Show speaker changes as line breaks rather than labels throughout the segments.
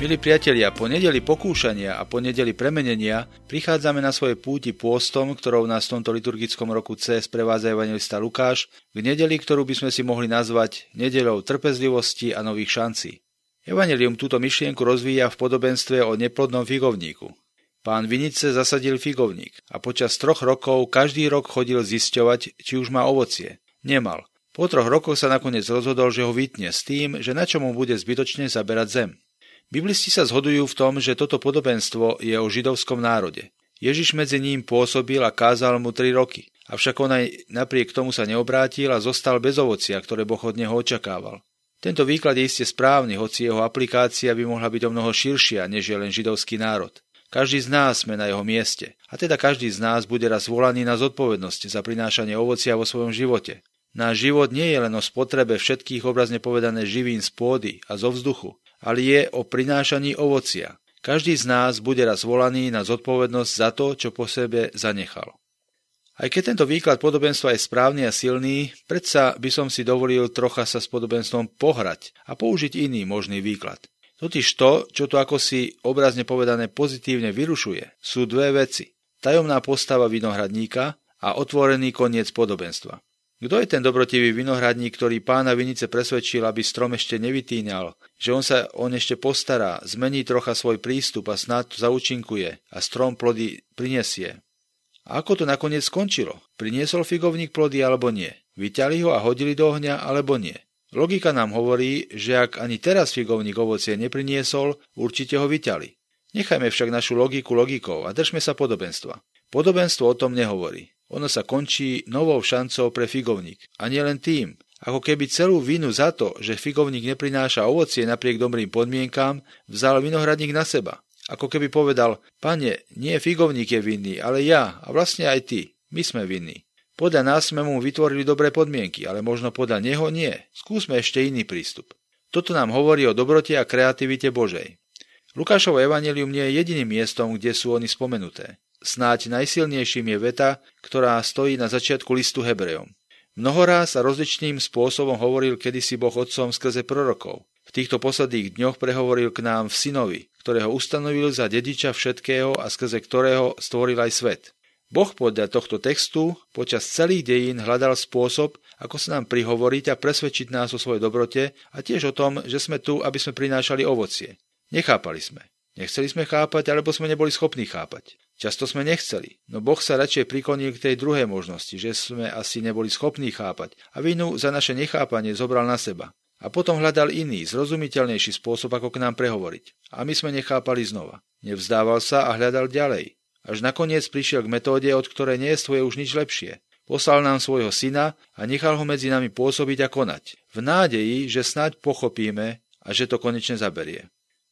Milí priatelia, po nedeli pokúšania a po nedeli premenenia prichádzame na svoje púti pôstom, ktorou nás v tomto liturgickom roku C sprevádza evangelista Lukáš, k nedeli, ktorú by sme si mohli nazvať nedelou trpezlivosti a nových šancí. Evangelium túto myšlienku rozvíja v podobenstve o neplodnom figovníku. Pán Vinice zasadil figovník a počas troch rokov každý rok chodil zisťovať, či už má ovocie. Nemal. Po troch rokoch sa nakoniec rozhodol, že ho vytne s tým, že na čo mu bude zbytočne zaberať zem. Biblisti sa zhodujú v tom, že toto podobenstvo je o židovskom národe. Ježiš medzi ním pôsobil a kázal mu tri roky, avšak on aj napriek tomu sa neobrátil a zostal bez ovocia, ktoré Boh od neho očakával. Tento výklad je iste správny, hoci jeho aplikácia by mohla byť o mnoho širšia, než je len židovský národ. Každý z nás sme na jeho mieste, a teda každý z nás bude raz volaný na zodpovednosť za prinášanie ovocia vo svojom živote. Náš život nie je len o spotrebe všetkých obrazne povedané živín z pôdy a zo vzduchu, ale je o prinášaní ovocia. Každý z nás bude raz volaný na zodpovednosť za to, čo po sebe zanechal. Aj keď tento výklad podobenstva je správny a silný, predsa by som si dovolil trocha sa s podobenstvom pohrať a použiť iný možný výklad. Totiž to, čo to ako si obrazne povedané pozitívne vyrušuje, sú dve veci. Tajomná postava vinohradníka a otvorený koniec podobenstva. Kto je ten dobrotivý vinohradník, ktorý pána vinice presvedčil, aby strom ešte nevytínal, že on sa on ešte postará, zmení trocha svoj prístup a snad zaučinkuje a strom plody prinesie. A ako to nakoniec skončilo? Priniesol figovník plody alebo nie? Vyťali ho a hodili do ohňa alebo nie? Logika nám hovorí, že ak ani teraz figovník ovocie nepriniesol, určite ho vyťali. Nechajme však našu logiku logikou a držme sa podobenstva. Podobenstvo o tom nehovorí. Ono sa končí novou šancou pre figovník. A nielen tým, ako keby celú vinu za to, že figovník neprináša ovocie napriek dobrým podmienkám, vzal vinohradník na seba. Ako keby povedal, pane, nie figovník je vinný, ale ja a vlastne aj ty. My sme vinní. Podľa nás sme mu vytvorili dobré podmienky, ale možno podľa neho nie. Skúsme ešte iný prístup. Toto nám hovorí o dobrote a kreativite Božej. Lukášovo evanelium nie je jediným miestom, kde sú oni spomenuté. Snáď najsilnejším je veta, ktorá stojí na začiatku listu Hebrejom. Mnohoráz a rozličným spôsobom hovoril kedysi Boh otcom skrze prorokov. V týchto posledných dňoch prehovoril k nám v synovi, ktorého ustanovil za dediča všetkého a skrze ktorého stvoril aj svet. Boh podľa tohto textu počas celých dejín hľadal spôsob, ako sa nám prihovoriť a presvedčiť nás o svojej dobrote a tiež o tom, že sme tu, aby sme prinášali ovocie. Nechápali sme. Nechceli sme chápať, alebo sme neboli schopní chápať. Často sme nechceli, no Boh sa radšej priklonil k tej druhej možnosti, že sme asi neboli schopní chápať a vinu za naše nechápanie zobral na seba. A potom hľadal iný, zrozumiteľnejší spôsob, ako k nám prehovoriť. A my sme nechápali znova. Nevzdával sa a hľadal ďalej. Až nakoniec prišiel k metóde, od ktorej nie je už nič lepšie. Poslal nám svojho syna a nechal ho medzi nami pôsobiť a konať. V nádeji, že snáď pochopíme a že to konečne zaberie.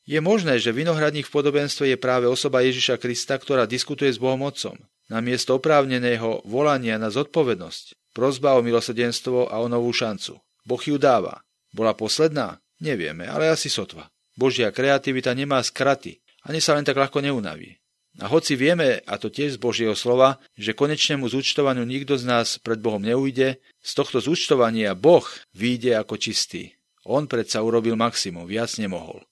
Je možné, že vinohradník v podobenstve je práve osoba Ježiša Krista, ktorá diskutuje s Bohom Otcom. Namiesto oprávneného volania na zodpovednosť, prozba o milosedenstvo a o novú šancu. Boh ju dáva. Bola posledná? Nevieme, ale asi sotva. Božia kreativita nemá skraty, ani sa len tak ľahko neunaví. A hoci vieme, a to tiež z Božieho slova, že konečnému zúčtovaniu nikto z nás pred Bohom neujde, z tohto zúčtovania Boh vyjde ako čistý. On predsa urobil maximum, viac nemohol.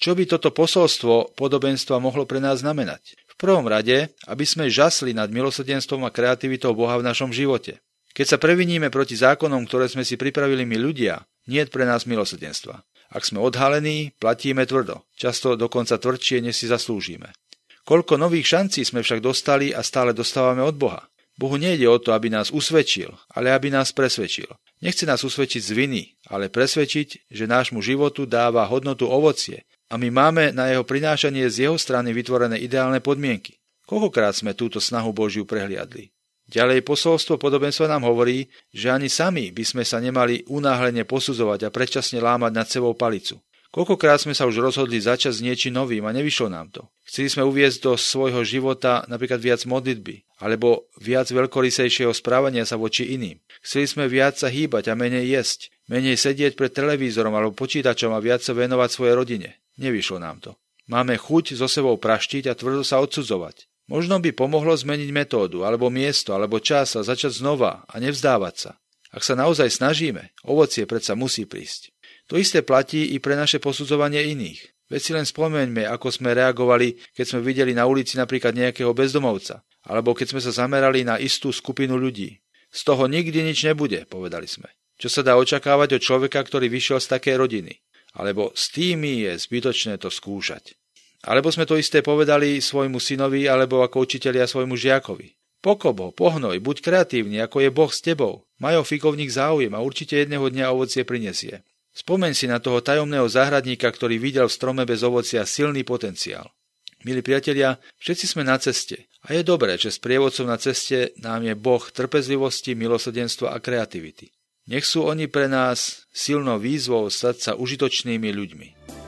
Čo by toto posolstvo podobenstva mohlo pre nás znamenať? V prvom rade, aby sme žasli nad milosedenstvom a kreativitou Boha v našom živote. Keď sa previníme proti zákonom, ktoré sme si pripravili my ľudia, nie je pre nás milosedenstva. Ak sme odhalení, platíme tvrdo, často dokonca tvrdšie, než si zaslúžime. Koľko nových šancí sme však dostali a stále dostávame od Boha. Bohu nejde o to, aby nás usvedčil, ale aby nás presvedčil. Nechce nás usvedčiť z viny, ale presvedčiť, že nášmu životu dáva hodnotu ovocie, a my máme na jeho prinášanie z jeho strany vytvorené ideálne podmienky. Koľkokrát sme túto snahu Božiu prehliadli? Ďalej posolstvo podobenstva nám hovorí, že ani sami by sme sa nemali unáhlene posudzovať a predčasne lámať nad sebou palicu. Koľkokrát sme sa už rozhodli začať s niečím novým a nevyšlo nám to. Chceli sme uviezť do svojho života napríklad viac modlitby, alebo viac veľkorysejšieho správania sa voči iným. Chceli sme viac sa hýbať a menej jesť, menej sedieť pred televízorom alebo počítačom a viac sa venovať svojej rodine. Nevyšlo nám to. Máme chuť so sebou praštiť a tvrdo sa odsudzovať. Možno by pomohlo zmeniť metódu, alebo miesto, alebo čas a začať znova a nevzdávať sa. Ak sa naozaj snažíme, ovocie predsa musí prísť. To isté platí i pre naše posudzovanie iných. Veď si len spomeňme, ako sme reagovali, keď sme videli na ulici napríklad nejakého bezdomovca, alebo keď sme sa zamerali na istú skupinu ľudí. Z toho nikdy nič nebude, povedali sme. Čo sa dá očakávať od človeka, ktorý vyšiel z takej rodiny? Alebo s tými je zbytočné to skúšať. Alebo sme to isté povedali svojmu synovi alebo ako učitelia svojmu žiakovi. Pokobo, pohnoj, buď kreatívny, ako je Boh s tebou. Majo fikovník záujem a určite jedného dňa ovocie prinesie. Spomeň si na toho tajomného záhradníka, ktorý videl v strome bez ovocia silný potenciál. Milí priatelia, všetci sme na ceste a je dobré, že s prievodcom na ceste nám je Boh trpezlivosti, milosrdenstva a kreativity. Nech sú oni pre nás silnou výzvou stať sa užitočnými ľuďmi.